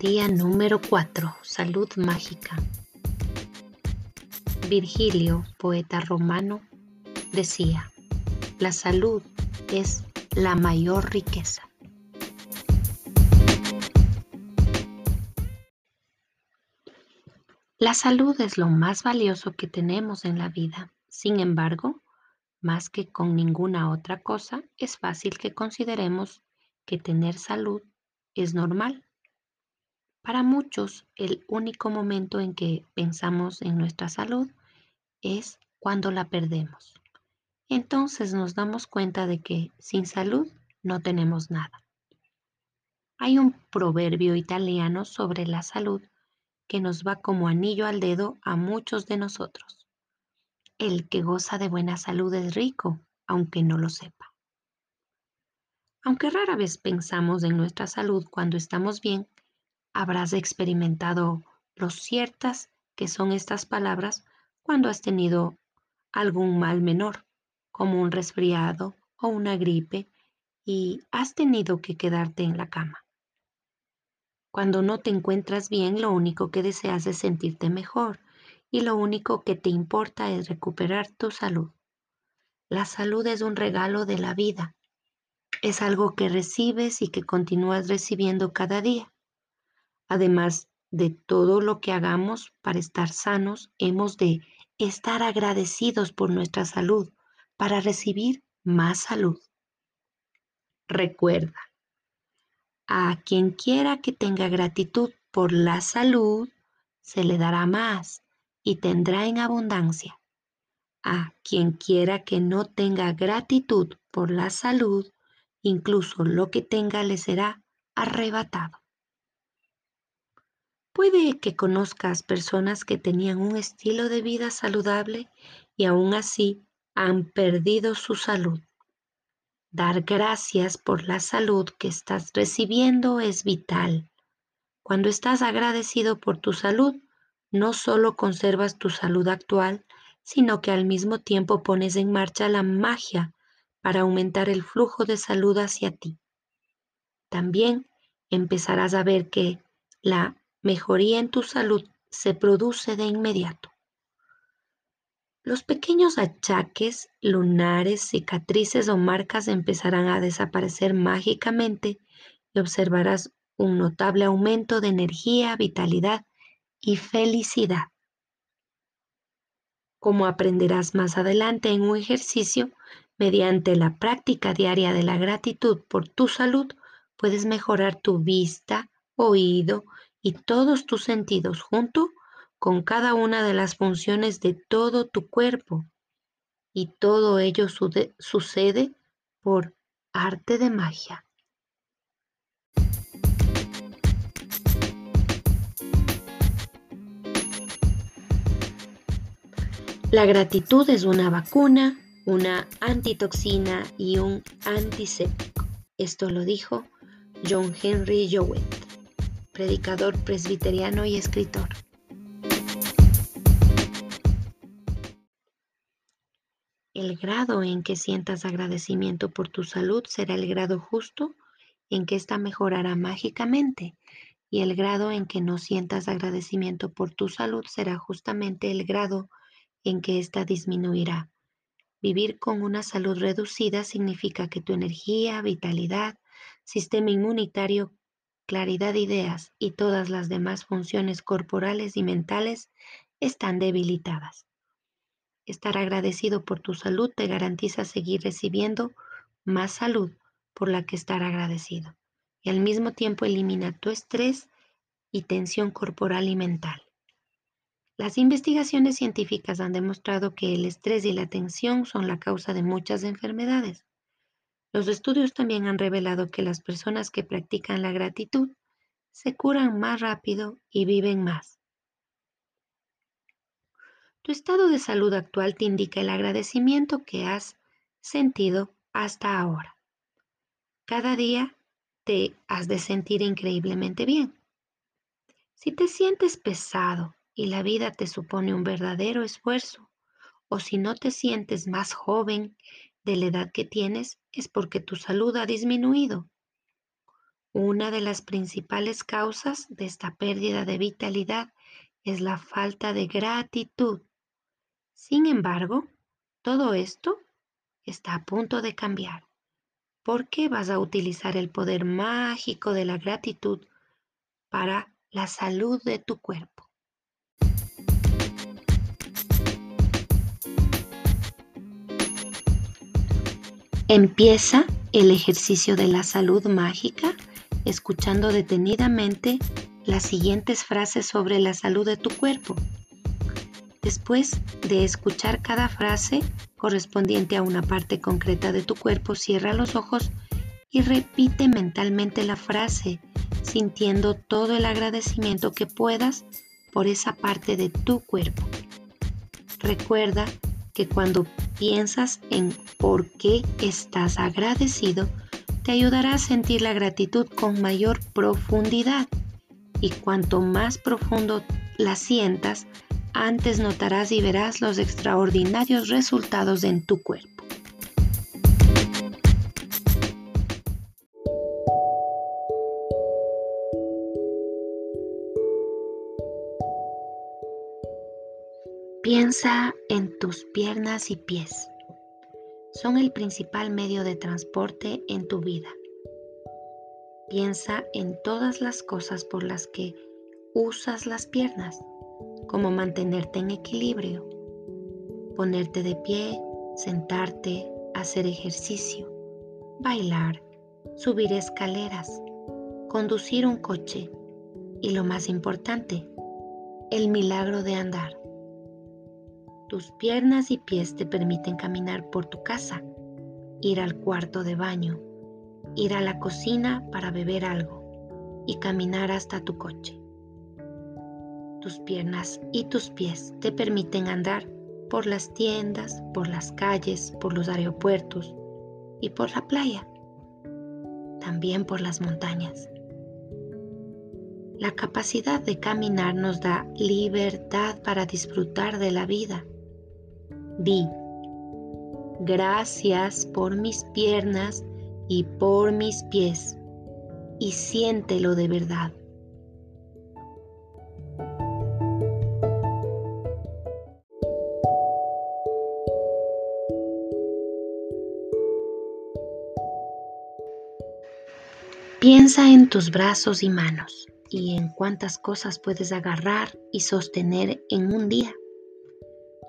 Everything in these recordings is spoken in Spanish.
Día número 4. Salud mágica. Virgilio, poeta romano, decía, la salud es la mayor riqueza. La salud es lo más valioso que tenemos en la vida. Sin embargo, más que con ninguna otra cosa, es fácil que consideremos que tener salud es normal. Para muchos, el único momento en que pensamos en nuestra salud es cuando la perdemos. Entonces nos damos cuenta de que sin salud no tenemos nada. Hay un proverbio italiano sobre la salud que nos va como anillo al dedo a muchos de nosotros. El que goza de buena salud es rico, aunque no lo sepa. Aunque rara vez pensamos en nuestra salud cuando estamos bien, habrás experimentado lo ciertas que son estas palabras cuando has tenido algún mal menor, como un resfriado o una gripe, y has tenido que quedarte en la cama. Cuando no te encuentras bien, lo único que deseas es sentirte mejor y lo único que te importa es recuperar tu salud. La salud es un regalo de la vida. Es algo que recibes y que continúas recibiendo cada día. Además de todo lo que hagamos para estar sanos, hemos de estar agradecidos por nuestra salud para recibir más salud. Recuerda, a quien quiera que tenga gratitud por la salud, se le dará más y tendrá en abundancia. A quien quiera que no tenga gratitud por la salud, incluso lo que tenga le será arrebatado. Puede que conozcas personas que tenían un estilo de vida saludable y aún así han perdido su salud. Dar gracias por la salud que estás recibiendo es vital. Cuando estás agradecido por tu salud, no solo conservas tu salud actual, sino que al mismo tiempo pones en marcha la magia para aumentar el flujo de salud hacia ti. También empezarás a ver que la mejoría en tu salud se produce de inmediato. Los pequeños achaques, lunares, cicatrices o marcas empezarán a desaparecer mágicamente y observarás un notable aumento de energía, vitalidad y felicidad. Como aprenderás más adelante en un ejercicio, mediante la práctica diaria de la gratitud por tu salud, puedes mejorar tu vista, oído y todos tus sentidos junto con cada una de las funciones de todo tu cuerpo. Y todo ello sucede por arte de magia. La gratitud es una vacuna, una antitoxina y un antiséptico. Esto lo dijo John Henry Jowett predicador presbiteriano y escritor. El grado en que sientas agradecimiento por tu salud será el grado justo en que ésta mejorará mágicamente y el grado en que no sientas agradecimiento por tu salud será justamente el grado en que ésta disminuirá. Vivir con una salud reducida significa que tu energía, vitalidad, sistema inmunitario claridad de ideas y todas las demás funciones corporales y mentales están debilitadas. Estar agradecido por tu salud te garantiza seguir recibiendo más salud por la que estar agradecido y al mismo tiempo elimina tu estrés y tensión corporal y mental. Las investigaciones científicas han demostrado que el estrés y la tensión son la causa de muchas enfermedades. Los estudios también han revelado que las personas que practican la gratitud se curan más rápido y viven más. Tu estado de salud actual te indica el agradecimiento que has sentido hasta ahora. Cada día te has de sentir increíblemente bien. Si te sientes pesado y la vida te supone un verdadero esfuerzo, o si no te sientes más joven de la edad que tienes es porque tu salud ha disminuido. Una de las principales causas de esta pérdida de vitalidad es la falta de gratitud. Sin embargo, todo esto está a punto de cambiar. ¿Por qué vas a utilizar el poder mágico de la gratitud para la salud de tu cuerpo? Empieza el ejercicio de la salud mágica escuchando detenidamente las siguientes frases sobre la salud de tu cuerpo. Después de escuchar cada frase correspondiente a una parte concreta de tu cuerpo, cierra los ojos y repite mentalmente la frase, sintiendo todo el agradecimiento que puedas por esa parte de tu cuerpo. Recuerda que cuando piensas en por qué estás agradecido, te ayudará a sentir la gratitud con mayor profundidad. Y cuanto más profundo la sientas, antes notarás y verás los extraordinarios resultados en tu cuerpo. Piensa en tus piernas y pies. Son el principal medio de transporte en tu vida. Piensa en todas las cosas por las que usas las piernas, como mantenerte en equilibrio, ponerte de pie, sentarte, hacer ejercicio, bailar, subir escaleras, conducir un coche y lo más importante, el milagro de andar. Tus piernas y pies te permiten caminar por tu casa, ir al cuarto de baño, ir a la cocina para beber algo y caminar hasta tu coche. Tus piernas y tus pies te permiten andar por las tiendas, por las calles, por los aeropuertos y por la playa, también por las montañas. La capacidad de caminar nos da libertad para disfrutar de la vida Di, gracias por mis piernas y por mis pies, y siéntelo de verdad. Piensa en tus brazos y manos y en cuántas cosas puedes agarrar y sostener en un día.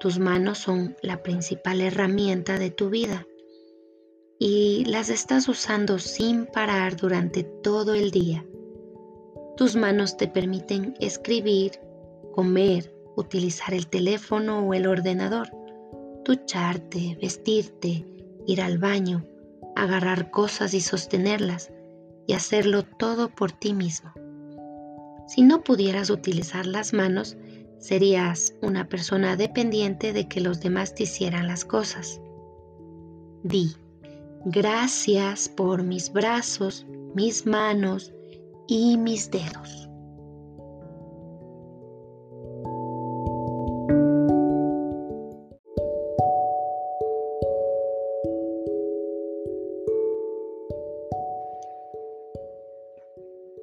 Tus manos son la principal herramienta de tu vida y las estás usando sin parar durante todo el día. Tus manos te permiten escribir, comer, utilizar el teléfono o el ordenador, ducharte, vestirte, ir al baño, agarrar cosas y sostenerlas y hacerlo todo por ti mismo. Si no pudieras utilizar las manos, serías una persona dependiente de que los demás te hicieran las cosas. Di, gracias por mis brazos, mis manos y mis dedos.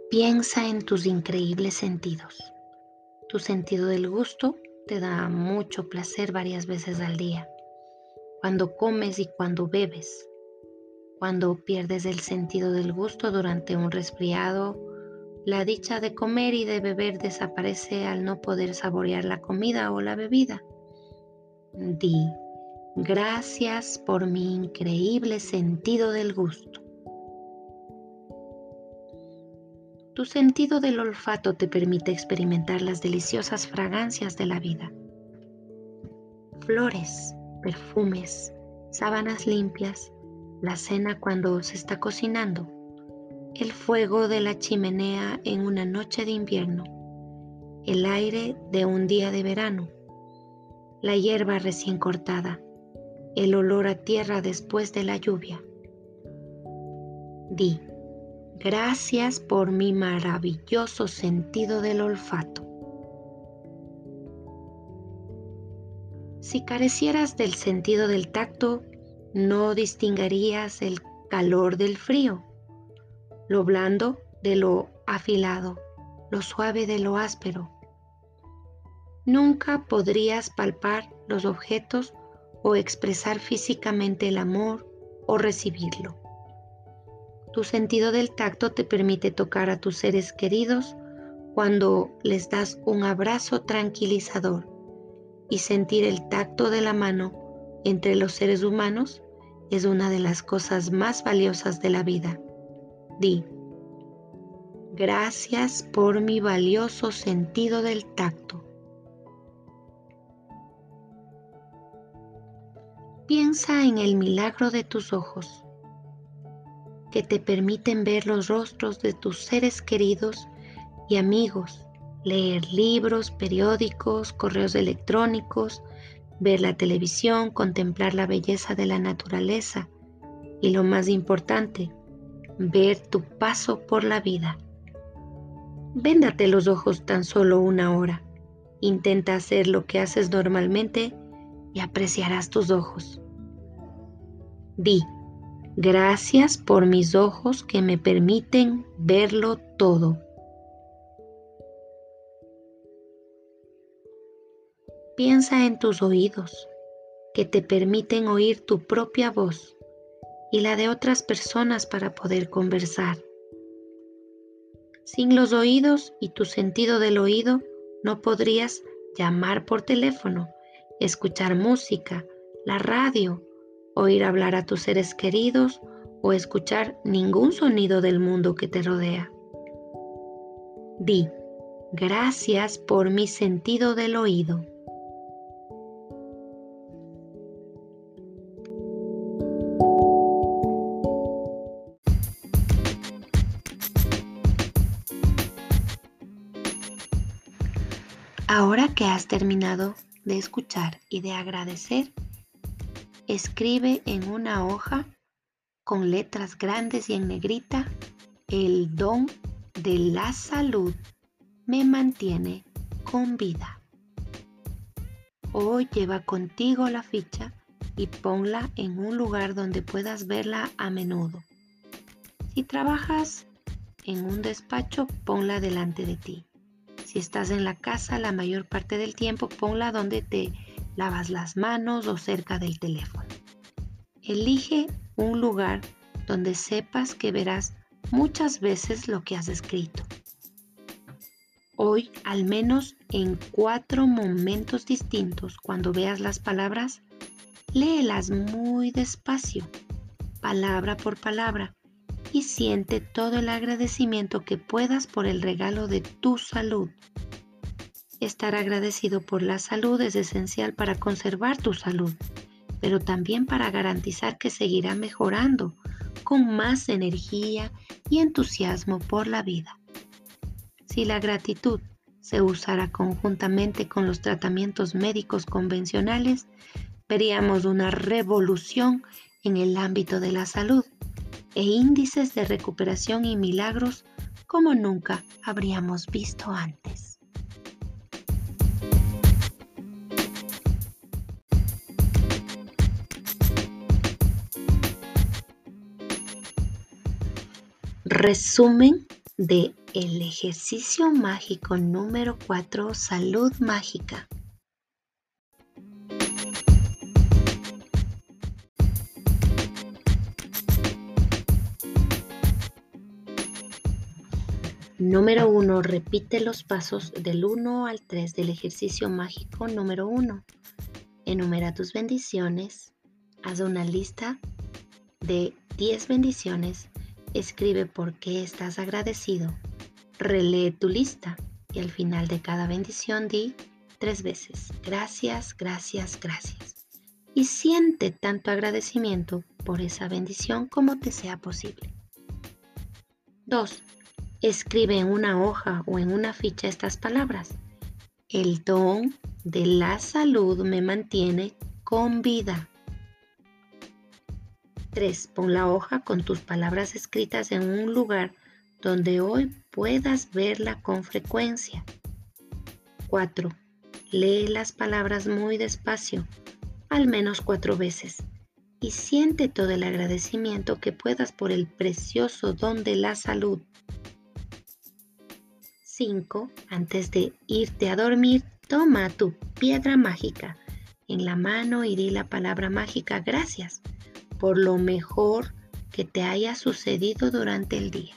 Piensa en tus increíbles sentidos. Tu sentido del gusto te da mucho placer varias veces al día. Cuando comes y cuando bebes. Cuando pierdes el sentido del gusto durante un resfriado, la dicha de comer y de beber desaparece al no poder saborear la comida o la bebida. Di, gracias por mi increíble sentido del gusto. Tu sentido del olfato te permite experimentar las deliciosas fragancias de la vida. Flores, perfumes, sábanas limpias, la cena cuando se está cocinando, el fuego de la chimenea en una noche de invierno, el aire de un día de verano, la hierba recién cortada, el olor a tierra después de la lluvia. Di, Gracias por mi maravilloso sentido del olfato. Si carecieras del sentido del tacto, no distinguirías el calor del frío, lo blando de lo afilado, lo suave de lo áspero. Nunca podrías palpar los objetos o expresar físicamente el amor o recibirlo. Tu sentido del tacto te permite tocar a tus seres queridos cuando les das un abrazo tranquilizador y sentir el tacto de la mano entre los seres humanos es una de las cosas más valiosas de la vida. Di, gracias por mi valioso sentido del tacto. Piensa en el milagro de tus ojos, que te permiten ver los rostros de tus seres queridos y amigos, leer libros, periódicos, correos electrónicos, ver la televisión, contemplar la belleza de la naturaleza y lo más importante, ver tu paso por la vida. Véndate los ojos tan solo una hora. Intenta hacer lo que haces normalmente y apreciarás tus ojos. Di, gracias por mis ojos que me permiten verlo todo. Piensa en tus oídos, que te permiten oír tu propia voz y la de otras personas para poder conversar. Sin los oídos y tu sentido del oído, no podrías llamar por teléfono, escuchar música, la radio, oír hablar a tus seres queridos o escuchar ningún sonido del mundo que te rodea. Di, gracias por mi sentido del oído. Ahora que has terminado de escuchar y de agradecer, escribe en una hoja con letras grandes y en negrita, el don de la salud me mantiene con vida. Hoy lleva contigo la ficha y ponla en un lugar donde puedas verla a menudo. Si trabajas en un despacho, ponla delante de ti. Si estás en la casa la mayor parte del tiempo, ponla donde te lavas las manos o cerca del teléfono. Elige un lugar donde sepas que verás muchas veces lo que has escrito. Hoy, al menos en cuatro momentos distintos, cuando veas las palabras, léelas muy despacio, palabra por palabra, y siente todo el agradecimiento que puedas por el regalo de tu salud. Estar agradecido por la salud es esencial para conservar tu salud, pero también para garantizar que seguirá mejorando con más energía y entusiasmo por la vida. Si la gratitud se usara conjuntamente con los tratamientos médicos convencionales, veríamos una revolución en el ámbito de la salud e índices de recuperación y milagros como nunca habríamos visto antes. Resumen de el ejercicio mágico número 4, salud mágica. Número 1. Repite los pasos del 1 al 3 del ejercicio mágico número 1. Enumera tus bendiciones. Haz una lista de 10 bendiciones. Escribe por qué estás agradecido. Relee tu lista y al final de cada bendición di tres veces gracias, gracias, gracias. Y siente tanto agradecimiento por esa bendición como te sea posible. 2. Escribe en una hoja o en una ficha estas palabras. El don de la salud me mantiene con vida. 3. Pon la hoja con tus palabras escritas en un lugar donde hoy puedas verla con frecuencia. 4. Lee las palabras muy despacio, al menos cuatro veces, y siente todo el agradecimiento que puedas por el precioso don de la salud 5. Antes de irte a dormir, toma tu piedra mágica en la mano y di la palabra mágica gracias por lo mejor que te haya sucedido durante el día.